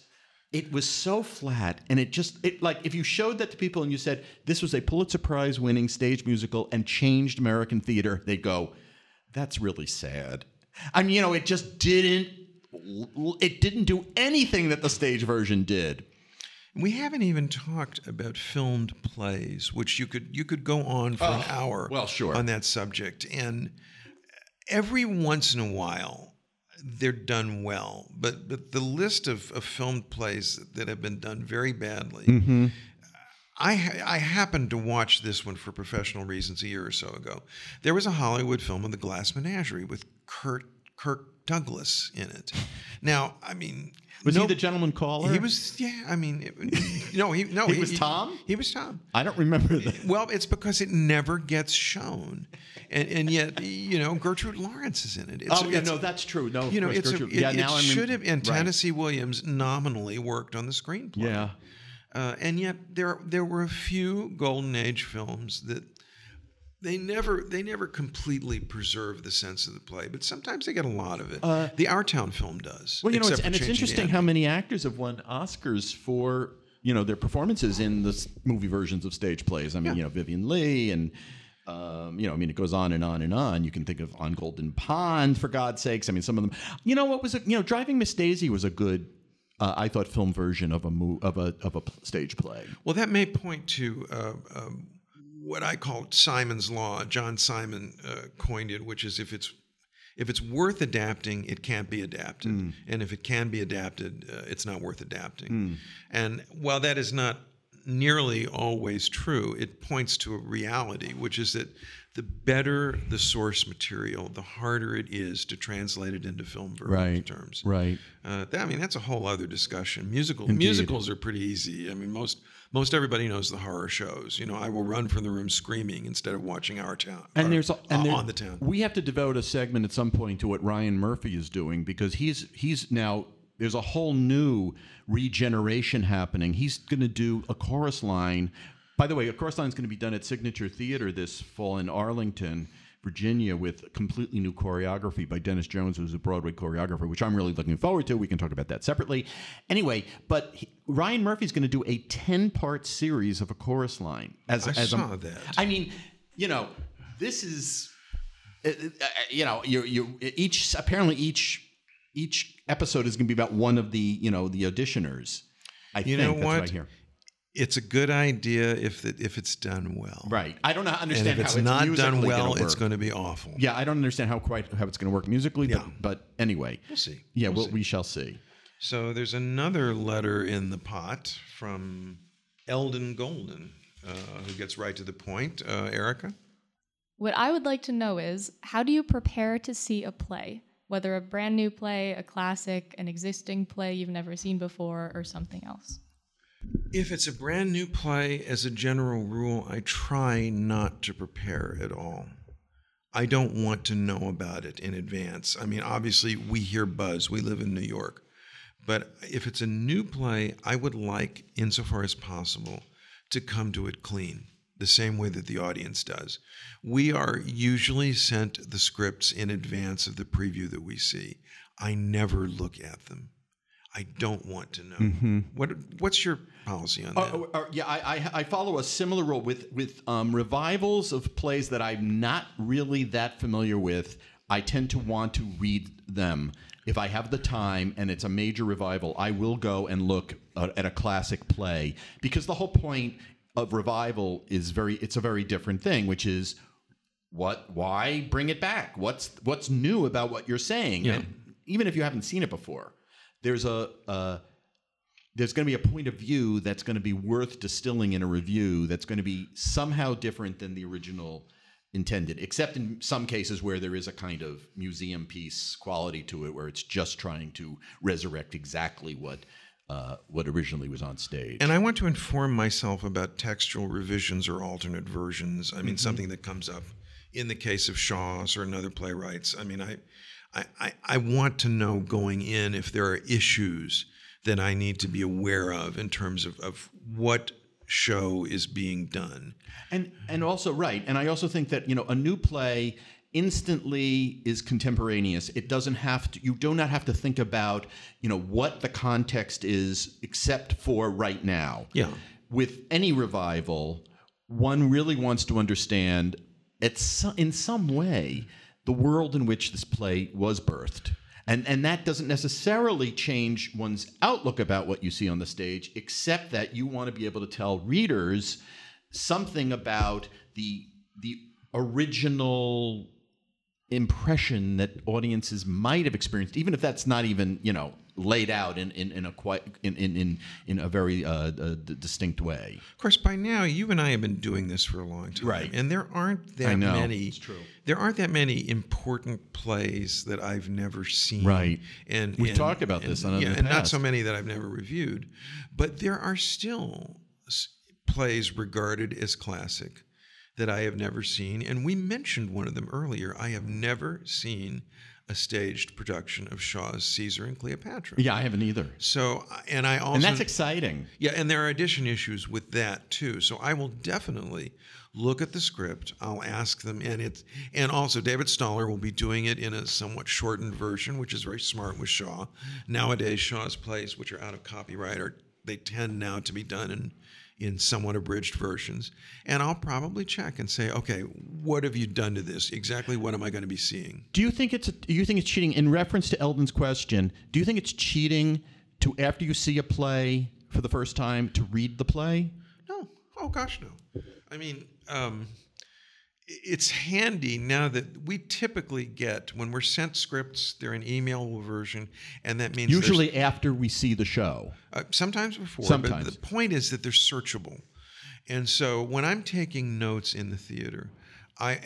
It was so flat, and it just it like if you showed that to people and you said this was a Pulitzer Prize winning stage musical and changed American theater, they'd go, "That's really sad." I mean, you know, it just didn't. It didn't do anything that the stage version did. We haven't even talked about filmed plays, which you could you could go on for an oh, hour well, sure. on that subject. And every once in a while they're done well. But but the list of, of filmed plays that have been done very badly. Mm-hmm. I I happened to watch this one for professional reasons a year or so ago. There was a Hollywood film of the Glass Menagerie with Kurt Kirk Douglas in it. Now, I mean, Was no- he the gentleman caller? he was, yeah. I mean, it, [LAUGHS] no, he no, He was Tom? He was Tom. I don't remember that. Well, it's because it never gets shown, and and yet you know Gertrude Lawrence is in it. It's, Oh yeah, no, that's true. No, you know, course, it's a, it, yeah. it now I'm should have. And right. Tennessee Williams nominally worked on the screenplay. Yeah. Uh, and yet there there were a few golden age films that they never they never completely preserve the sense of the play, but sometimes they get a lot of it. the Our Town film does. Uh, Well, you know, it's, and it's interesting how many actors have won Oscars for you know their performances in the movie versions of stage plays. I mean, Yeah. you know, Vivien Leigh and. Um, you know, I mean, it goes on and on and on. You can think of On Golden Pond, for God's sakes. I mean, some of them. You know, what was it? You know, Driving Miss Daisy was a good, uh, I thought, film version of a mo- of a of a stage play. Well, that may point to uh, um, what I call Simon's law. John Simon uh, coined it, which is if it's if it's worth adapting, it can't be adapted, Hmm. and if it can be adapted, uh, it's not worth adapting. Hmm. And while that is not nearly always true, it points to a reality, which is that the better the source material, the harder it is to translate it into film version Right, terms. right. Uh, that, I mean, that's a whole other discussion. Musical Indeed. musicals are pretty easy. I mean, most most everybody knows the horror shows. You know, I will run from the room screaming instead of watching Our Town. And or, there's a- and uh, there- on the town. We have to devote a segment at some point to what Ryan Murphy is doing because he's he's now there's a whole new regeneration happening. He's going to do a chorus line. By the way, a chorus line is going to be done at Signature Theater this fall in Arlington Virginia with completely new choreography by Dennis Jones, who's a Broadway choreographer, which I'm really looking forward to. We can talk about that separately. Anyway, but he, Ryan Murphy's going to do a 10 part series of a chorus line. As, I as saw a, that. I mean, you know, this is, uh, uh, you know, you you each apparently each each episode is going to be about one of the you know the auditioners. I You think know that's what? I hear. It's a good idea if it, if it's done well. Right. I don't know- And understand if it's how it's not done well, gonna it's going to be awful. Yeah, I don't understand how quite how it's going to work musically, Yeah. but, but anyway. We'll see. Yeah, We'll well, see. we shall see. So there's another letter in the pot from Eldon Golden, uh, who gets right to the point. Uh, Erica? What I would like to know is how do you prepare to see a play? Whether a brand new play, a classic, an existing play you've never seen before, or something else. If it's a brand new play, as a general rule, I try not to prepare at all. I don't want to know about it in advance. I mean, obviously, we hear buzz, we live in New York. But if it's a new play, I would like, insofar as possible, to come to it clean, the same way that the audience does. We are usually sent the scripts in advance of the preview that we see. I never look at them. I don't want to know. What What's your policy on that? Uh, uh, yeah, I, I I follow a similar rule with with um, revivals of plays that I'm not really that familiar with. I tend to want to read them. If I have the time and it's a major revival, I will go and look at, at a classic play because the whole point of revival is very it's a very different thing, which is what why bring it back? What's what's new about what you're saying? Yeah. And even if you haven't seen it before, there's a, a there's going to be a point of view that's going to be worth distilling in a review that's going to be somehow different than the original intended except in some cases where there is a kind of museum piece quality to it where it's just trying to resurrect exactly what uh, what originally was on stage And I want to inform myself about textual revisions or alternate versions. I mean, something that comes up in the case of Shaw's or another playwrights. I mean, I, I, I, I want to know going in if there are issues that I need to be aware of in terms of, of what show is being done. And and also right, and I also think that you know a new play instantly is contemporaneous. It doesn't have to. You do not have to think about you know what the context is, except for right now. Yeah. With any revival, one really wants to understand, at so, in some way, the world in which this play was birthed. And, and that doesn't necessarily change one's outlook about what you see on the stage, except that you want to be able to tell readers something about the the original impression that audiences might have experienced, even if that's not even you know laid out in in, in a quite in in in, in a very uh, uh, d- distinct way. Of course, by now you and I have been doing this for a long time, Right. And there aren't that I know. many. It's true. There aren't that many important plays that I've never seen. Right. And We've and- talked about and- this on yeah, and not so many that I've never reviewed, but there are still s- plays regarded as classic that I have never seen, and we mentioned one of them earlier. I have never seen a staged production of Shaw's Caesar and Cleopatra. Yeah, I haven't either, So, and I also and that's exciting. yeah, and there are addition issues with that too. So I will definitely look at the script. I'll ask them, and it's and also David Staller will be doing it in a somewhat shortened version, which is very smart with Shaw. Nowadays, Shaw's plays, which are out of copyright, are they tend now to be done in in somewhat abridged versions. And I'll probably check and say, okay, what have you done to this? Exactly what am I going to be seeing? Do you think it's do you think it's cheating? In reference to Eldon's question, do you think it's cheating to after you see a play for the first time to read the play? No. Oh gosh, no. I mean, um, it's handy now that we typically get when we're sent scripts, they're an email version, and that means Usually after we see the show. uh, sometimes before. Sometimes. But the point is that they're searchable, and so when I'm taking notes in the theater, I.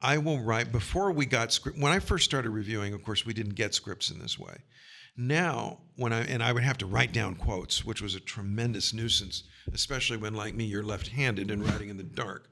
I will write before we got script. When I first started reviewing, of course, we didn't get scripts in this way. Now, when I and I would have to write down quotes, which was a tremendous nuisance, especially when, like me, you're left-handed and writing in the dark.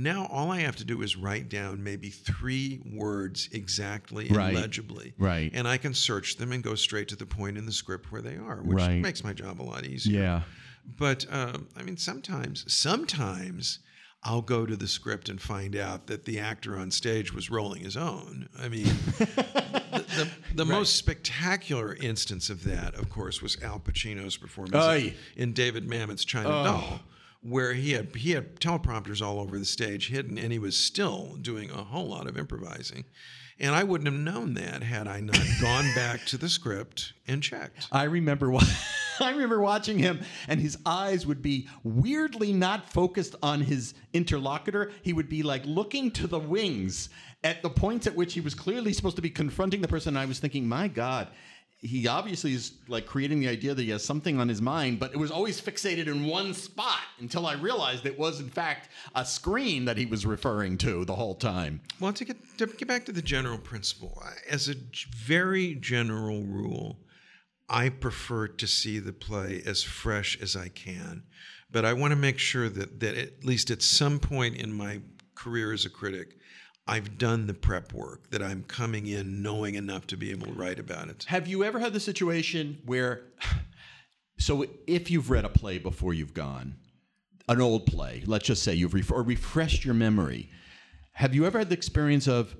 Now, all I have to do is write down maybe three words exactly and Right. legibly, Right. and I can search them and go straight to the point in the script where they are, which Right. makes my job a lot easier. Yeah. But um, I mean, sometimes, sometimes I'll go to the script and find out that the actor on stage was rolling his own. I mean, [LAUGHS] the, the, right. most spectacular instance of that, of course, was Al Pacino's performance Oy. in David Mamet's China oh. Doll where he had he had teleprompters all over the stage hidden and he was still doing a whole lot of improvising and I wouldn't have known that had I not [LAUGHS] gone back to the script and checked. I remember wa- [LAUGHS] I remember watching him and his eyes would be weirdly not focused on his interlocutor. He would be like looking to the wings at the points at which he was clearly supposed to be confronting the person. And I was thinking, my God, he obviously is like creating the idea that he has something on his mind, but it was always fixated in one spot until I realized it was in fact a screen that he was referring to the whole time. Well, to get to get back to the general principle, as a very general rule, I prefer to see the play as fresh as I can, but I want to make sure that that at least at some point in my career as a critic, I've done the prep work, that I'm coming in knowing enough to be able to write about it. Have you ever had the situation where, [SIGHS] so if you've read a play before you've gone, an old play, let's just say you've ref- or refreshed your memory, have you ever had the experience of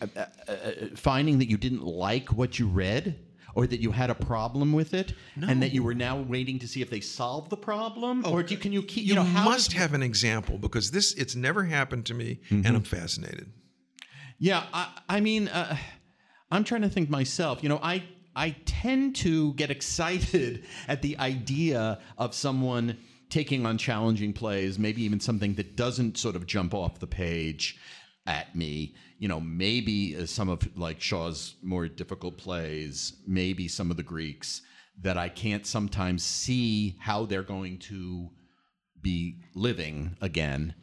uh, uh, uh finding that you didn't like what you read? Or that you had a problem with it no. and that you were now waiting to see if they solved the problem oh, or do you, can you keep you, you know must have an example because this it's never happened to me mm-hmm. and i'm fascinated yeah i, I mean uh, i'm trying to think myself you know i i tend to get excited [LAUGHS] at the idea of someone taking on challenging plays maybe even something that doesn't sort of jump off the page at me. You know, maybe uh, some of like Shaw's more difficult plays, maybe some of the Greeks that I can't sometimes see how they're going to be living again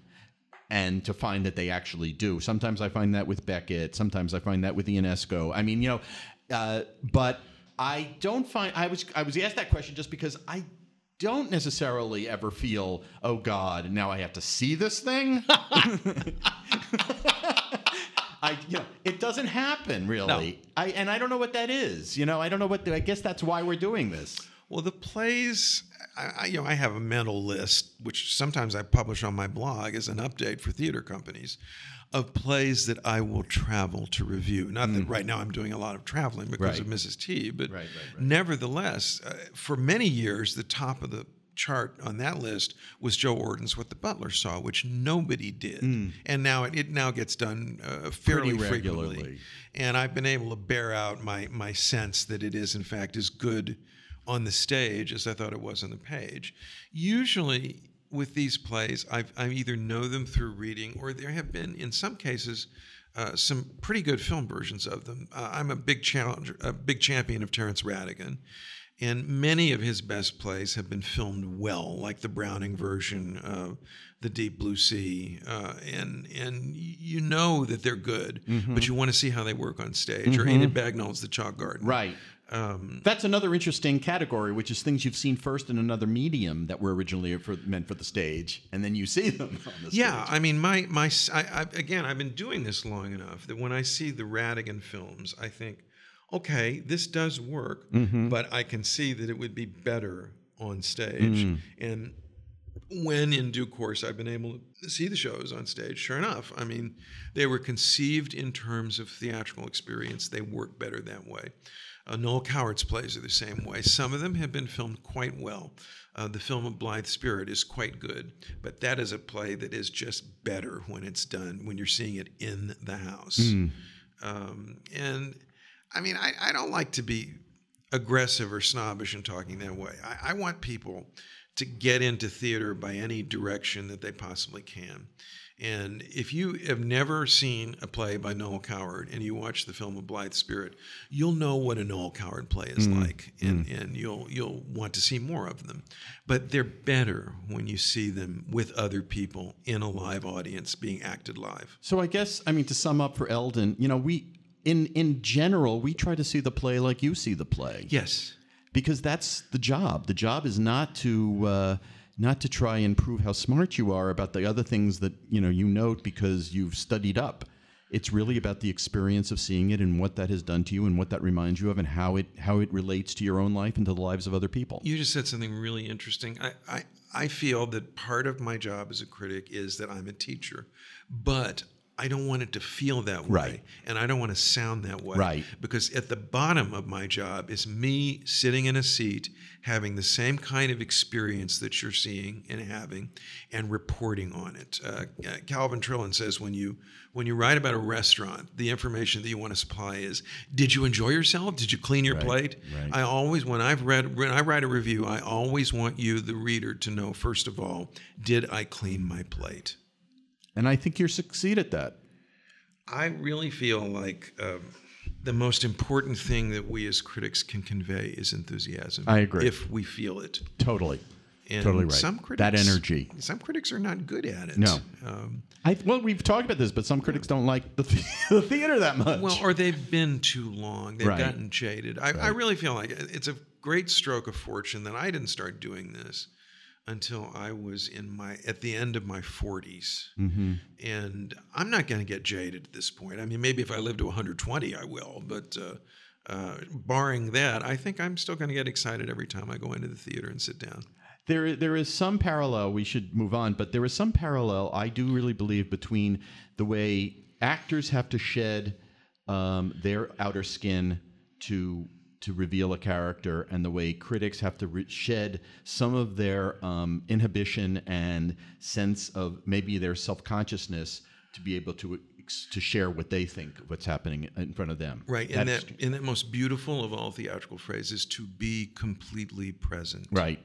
and to find that they actually do. Sometimes I find that with Beckett, sometimes I find that with Ionesco. I mean, you know, uh, but I don't find I was I was asked that question just because I don't necessarily ever feel, oh God, now I have to see this thing. [LAUGHS] I, you know, it doesn't happen really. No. I, and I don't know what that is. You know, I don't know what. The, I guess that's why we're doing this. Well, the plays, I, you know, I have a mental list, which sometimes I publish on my blog as an update for theater companies, of plays that I will travel to review. Not that right now I'm doing a lot of traveling because right. of Mrs. T, but right, right, nevertheless, uh, for many years, the top of the chart on that list was Joe Orton's What the Butler Saw, which nobody did, mm. and now it, it, now gets done uh, fairly frequently. And I've been able to bear out my my sense that it is in fact as good on the stage as I thought it was on the page. Usually with these plays, I've, I either know them through reading, or there have been in some cases. Uh, some pretty good film versions of them. Uh, I'm a big challenger, a big champion of Terence Rattigan, and many of his best plays have been filmed well, like the Browning version of The Deep Blue Sea. Uh, and and you know that they're good, mm-hmm. but you want to see how they work on stage. Mm-hmm. Or Enid Bagnold's The Chalk Garden. Right. Um, That's another interesting category, which is things you've seen first in another medium that were originally for, meant for the stage, and then you see [LAUGHS] them on the yeah, I mean, my my I, I, again, I've been doing this long enough that when I see the Rattigan films, I think, okay, this does work, mm-hmm. but I can see that it would be better on stage. Mm. And when in due course I've been able to see the shows on stage, sure enough, I mean, they were conceived in terms of theatrical experience. They work better that way. Uh, Noel Coward's plays are the same way. Some of them have been filmed quite well. Uh, the film of Blithe Spirit is quite good, but that is a play that is just better when it's done, when you're seeing it in the house. Mm. Um, and I mean, I, I don't like to be aggressive or snobbish in talking that way. I, I want people to get into theater by any direction that they possibly can. And if you have never seen a play by Noel Coward and you watch the film of Blithe Spirit, you'll know what a Noel Coward play is mm. like, and, mm. and you'll you'll want to see more of them. But they're better when you see them with other people in a live audience being acted live. So I guess I mean to sum up for Eldon, you know, we in in general, we try to see the play like you see the play. Yes, because that's the job. The job is not to uh, not to try and prove how smart you are about the other things that you know you note because you've studied up. It's really about the experience of seeing it and what that has done to you and what that reminds you of and how it how it relates to your own life and to the lives of other people. You just said something really interesting. I I, I feel that part of my job as a critic is that I'm a teacher, but I don't want it to feel that way. Right. And I don't want to sound that way. Right. Because at the bottom of my job is me sitting in a seat, having the same kind of experience that you're seeing and having, and reporting on it. Uh, Calvin Trillin says when you when you write about a restaurant, the information that you want to supply is: Did you enjoy yourself? Did you clean your Right, plate? right. I always, when I've read, when I write a review, I always want you, the reader, to know first of all, did I clean my plate? And I think you're succeed at that. I really feel like um, the most important thing that we as critics can convey is enthusiasm. I agree. If we feel it. Totally. And Totally right. Some critics, That energy. Some critics are not good at it. No. Um, I, well, we've talked about this, but some critics don't like the, [LAUGHS] the theater that much. well, or they've been too long. They've Right. gotten jaded. I, I really feel like it's a great stroke of fortune that I didn't start doing this until I was in my at the end of my 40s. Mm-hmm. And I'm not going to get jaded at this point. I mean, maybe if I live to 120, I will. But uh, uh, barring that, I think I'm still going to get excited every time I go into the theater and sit down. There, there is some parallel. We should move on, but there is some parallel. I do really believe between the way actors have to shed um, their outer skin to to reveal a character, and the way critics have to re- shed some of their um, inhibition and sense of maybe their self consciousness to be able to to share what they think what's happening in front of them. Right. And That's- that, and that most beautiful of all theatrical phrases to be completely present. right.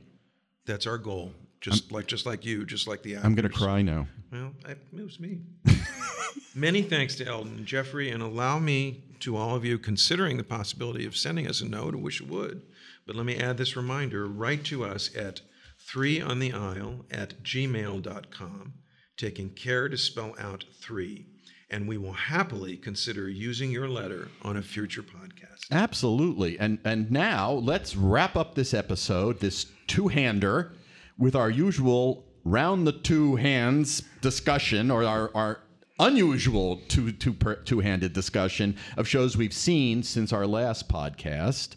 That's our goal. Just like just like you, just like the actors. I'm going to cry now. Well, it moves me. [LAUGHS] Many thanks to Eldon and Jeffrey, and allow me to all of you considering the possibility of sending us a note. I wish you would. But let me add this reminder write to us at three on the aisle at gmail.com, taking care to spell out three, and we will happily consider using your letter on a future podcast. Absolutely. And and now let's wrap up this episode, this two-hander, with our usual round the two hands discussion or our, our unusual two two per, two-handed discussion of shows we've seen since our last podcast.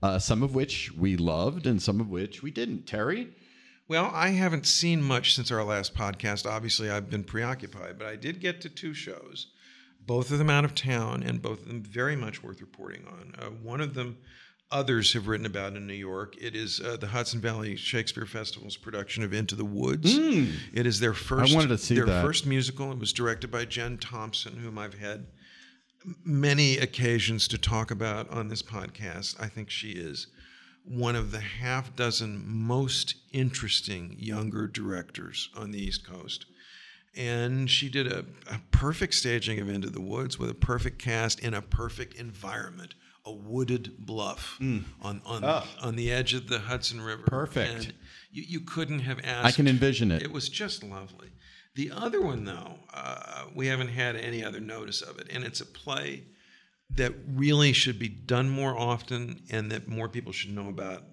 Uh, some of which we loved and some of which we didn't. Terry? Well, I haven't seen much since our last podcast. Obviously, I've been preoccupied, but I did get to two shows, both of them out of town, and both of them very much worth reporting on. Uh, one of them, others have written about in New York. It is uh, the Hudson Valley Shakespeare Festival's production of Into the Woods. It is their first. I wanted to see their that. first musical. It was directed by Jen Thompson, whom I've had many occasions to talk about on this podcast. I think she is one of the half dozen most interesting younger directors on the East Coast. And she did a, a perfect staging of Into the Woods with a perfect cast in a perfect environment, a wooded bluff on on, on the edge of the Hudson River. Perfect. And you, you couldn't have asked. I can envision it. It was just lovely. The other one, though, uh, we haven't had any other notice of it, and it's a play that really should be done more often and that more people should know about.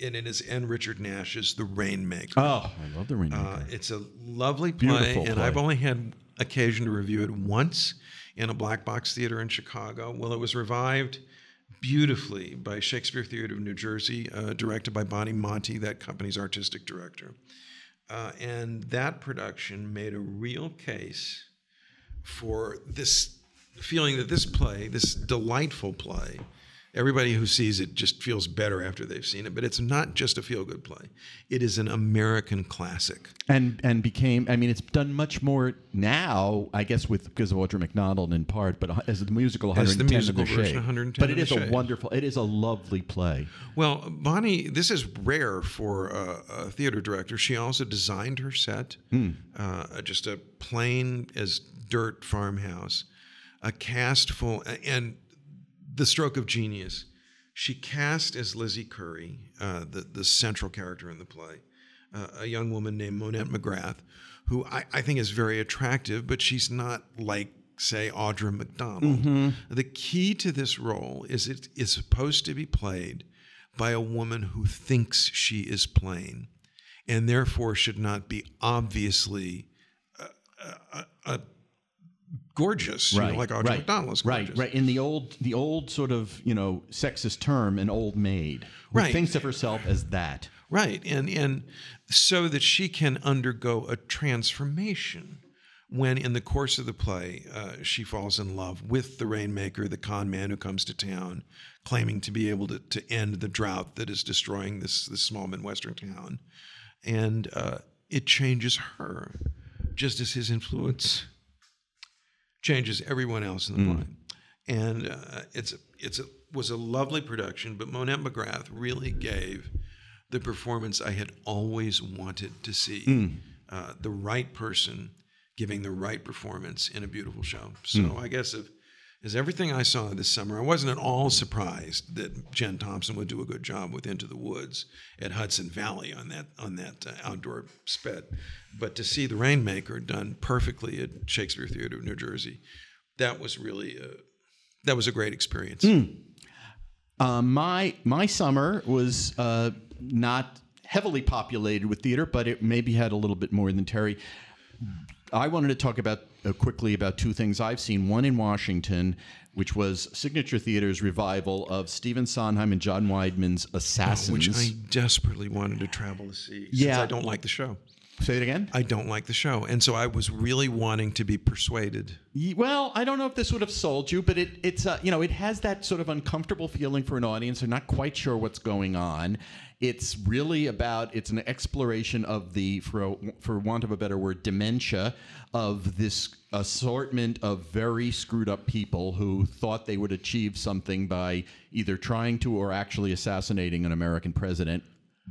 And it is N. Richard Nash's The Rainmaker. Oh, I love the Rainmaker*. Uh, it's a lovely play, Beautiful and play. I've only had occasion to review it once in a black box theater in Chicago. Well, it was revived beautifully by Shakespeare Theater of New Jersey, uh, directed by Bonnie Monte, that company's artistic director. Uh, and that production made a real case for this feeling that this play, this delightful play, everybody who sees it just feels better after they've seen it. But it's not just a feel good play, it is an American classic. and and became I mean it's done much more now I guess with because of Audra McDonald in part but as the musical As the musical of the version, shade 110 but it is a wonderful it is a lovely play Well, Bonnie, this is rare for a, a theater director. She also designed her set, uh, just a plain as dirt farmhouse, a cast full, and the stroke of genius. She cast as Lizzie Curry, uh, the the central character in the play, uh, a young woman named Monette Magrath, who I, I think is very attractive, but she's not like say Audra McDonald. The key to this role is it is supposed to be played by a woman who thinks she is plain, and therefore should not be obviously a, uh, uh, gorgeous, you know, like Audra right McDonald is gorgeous. right right in the old the old sort of you know sexist term an old maid who Right. thinks of herself as that Right, and and so that she can undergo a transformation when, in the course of the play, uh, she falls in love with the rainmaker, the con man who comes to town, claiming to be able to, to end the drought that is destroying this this small midwestern town, and uh, it changes her, just as his influence changes everyone else in the play. And uh, it's it's a, was a lovely production, but Monette Magrath really gave the performance I had always wanted to see. Uh, the right person giving the right performance in a beautiful show. So I guess if as everything I saw this summer, I wasn't at all surprised that Jen Thompson would do a good job with Into the Woods at Hudson Valley on that on that uh, outdoor sped. But to see The Rainmaker done perfectly at Shakespeare Theater of New Jersey, that was really a, that was a great experience. Uh, my my summer was uh, not heavily populated with theater, but it maybe had a little bit more than Terry. I wanted to talk about uh, quickly about two things I've seen. One in Washington, which was Signature Theater's revival of Stephen Sondheim and John Weidman's Assassins. Which I desperately wanted to travel to see. Yeah. I don't like the show. Say it again. I don't like the show, and so I was really wanting to be persuaded. Well, I don't know if this would have sold you, but it, it's uh, you know it has that sort of uncomfortable feeling for an audience. They're not quite sure what's going on. It's really about it's an exploration of the for a, for want of a better word dementia of this assortment of very screwed up people who thought they would achieve something by either trying to or actually assassinating an American president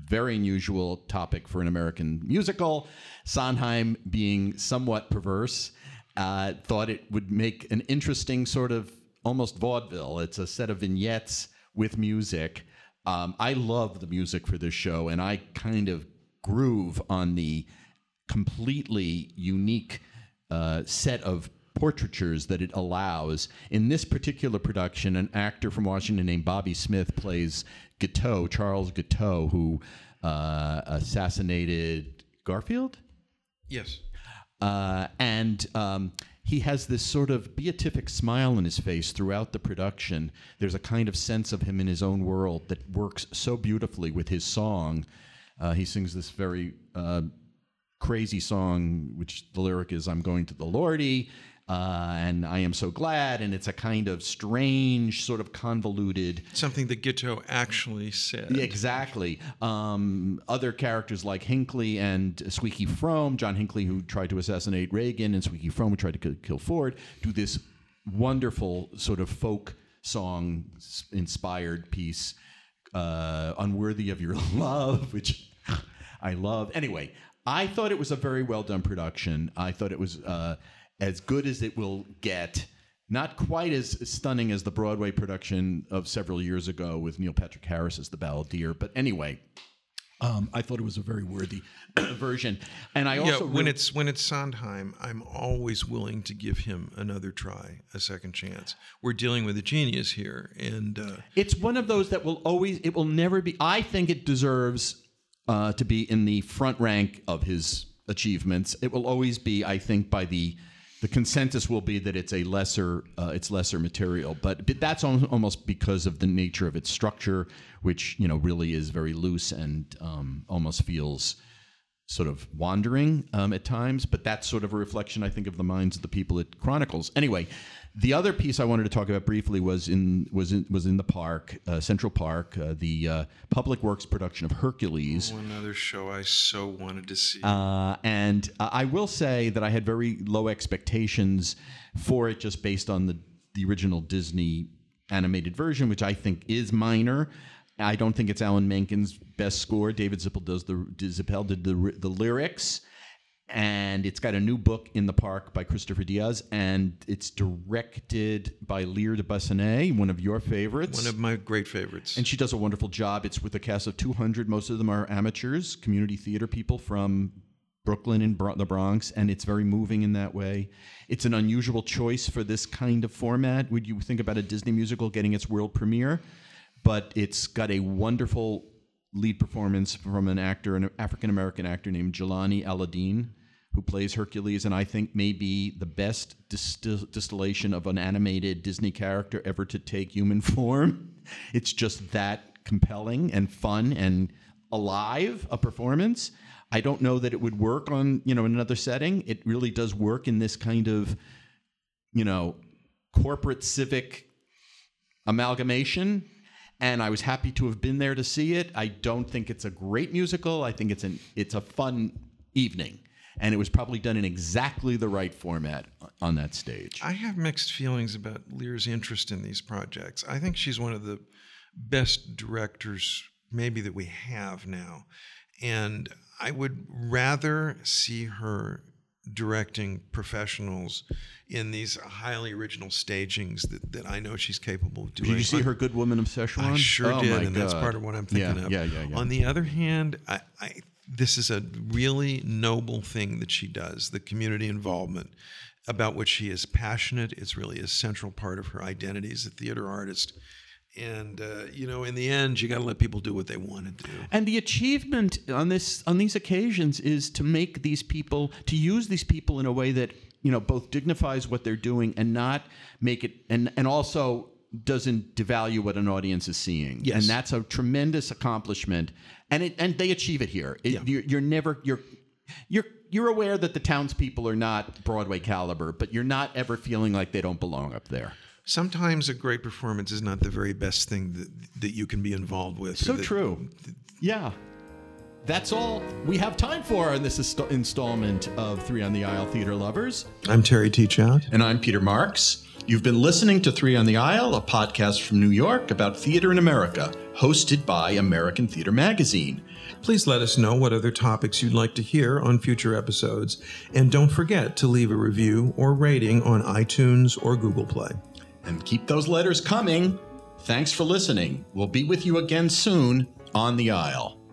very unusual topic for an American musical. Sondheim, being somewhat perverse, uh, thought it would make an interesting sort of almost vaudeville. It's a set of vignettes with music. Um, I love the music for this show, and I kind of groove on the completely unique uh, set of portraitures that it allows. In this particular production, an actor from Washington named Bobby Smith plays Guiteau, Charles Guiteau, who uh, assassinated Garfield. Yes. Uh, and um, he has this sort of beatific smile on his face throughout the production. There's a kind of sense of him in his own world that works so beautifully with his song. Uh, he sings this very uh, crazy song, which the lyric is "I'm going to the Lordy," uh, and I am so glad. And it's a kind of strange, sort of convoluted. Something that Guiteau actually said. Exactly. Um, other characters like Hinckley and Squeaky Fromme, John Hinckley, who tried to assassinate Reagan, and Squeaky Fromme, who tried to kill, Ford, do this wonderful sort of folk song inspired piece, uh, Unworthy of Your [LAUGHS] Love, which [LAUGHS] I love. Anyway, I thought it was a very well done production. I thought it was uh, as good as it will get. Not quite as stunning as the Broadway production of several years ago with Neil Patrick Harris as the balladeer, but anyway, um, I thought it was a very worthy [CLEARS THROAT] version. And I Yeah, also when really- it's when it's Sondheim, I'm always willing to give him another try, a second chance. We're dealing with a genius here, and uh, It's one of those that will always, it will never be. I think it deserves uh, to be in the front rank of his achievements. It will always be, I think, by the the consensus will be that it's a lesser, uh, it's lesser material. But, but that's al- almost because of the nature of its structure, which you know really is very loose and um, almost feels sort of wandering um, at times, but that's sort of a reflection, I think, of the minds of the people it chronicles. Anyway, the other piece I wanted to talk about briefly was in was in, was in the park, uh, Central Park, uh, the uh, Public Works production of Hercules. one other show I so wanted to see. Uh, and I will say that I had very low expectations for it just based on the, the original Disney animated version, which I think is minor. I don't think it's Alan Menken's best score. David Zippel does the Zippel did the the lyrics, and it's got a new book in the park by Kristoffer Diaz, and it's directed by Lear deBessonet, one of your favorites. one of my great favorites. And she does a wonderful job. It's with a cast of 200. Most of them are amateurs, community theater people from Brooklyn and the Bronx, and it's very moving in that way. It's an unusual choice for this kind of format. Would you think about a Disney musical getting its world premiere? But it's got a wonderful lead performance from an actor, an African American actor named Jelani Alladin, who plays Hercules, and I think may be the best distil- distillation of an animated Disney character ever to take human [LAUGHS] form. It's just that compelling and fun and alive a performance. I don't know that it would work on, you know, in another setting. It really does work in this kind of, you know, corporate civic amalgamation. And I was happy to have been there to see it. I don't think it's a great musical. I think it's an it's a fun evening. And it was probably done in exactly the right format on that stage. I have mixed feelings about Lear's interest in these projects. I think she's one of the best directors, maybe that we have now. And I would rather see her directing professionals in these highly original stagings that, that I know she's capable of doing. Did you see her Good Woman of Szechuan? I sure oh did, and that's part of what I'm thinking yeah, of. Yeah, yeah, yeah. On the other hand, I, I this is a really noble thing that she does, the community involvement about which she is passionate. It's really a central part of her identity as a theater artist. And uh, you know, in the end, you got to let people do what they want to do. And the achievement on this on these occasions is to make these people to use these people in a way that you know both dignifies what they're doing and not make it and and also doesn't devalue what an audience is seeing. Yes. And that's a tremendous accomplishment. And it and they achieve it here. It, Yeah. you're, you're never you're you're you're aware that the townspeople are not Broadway caliber, but you're not ever feeling like they don't belong up there. Sometimes a great performance is not the very best thing that, that you can be involved with. So that- true. Yeah. That's all we have time for in this inst- installment of Three on the Aisle Theater Lovers. I'm Terry Teachout. And I'm Peter Marks. You've been listening to Three on the Aisle, a podcast from New York about theater in America, hosted by American Theater Magazine. Please let us know what other topics you'd like to hear on future episodes. And don't forget to leave a review or rating on iTunes or Google Play. And keep those letters coming. Thanks for listening. We'll be with you again soon on the aisle.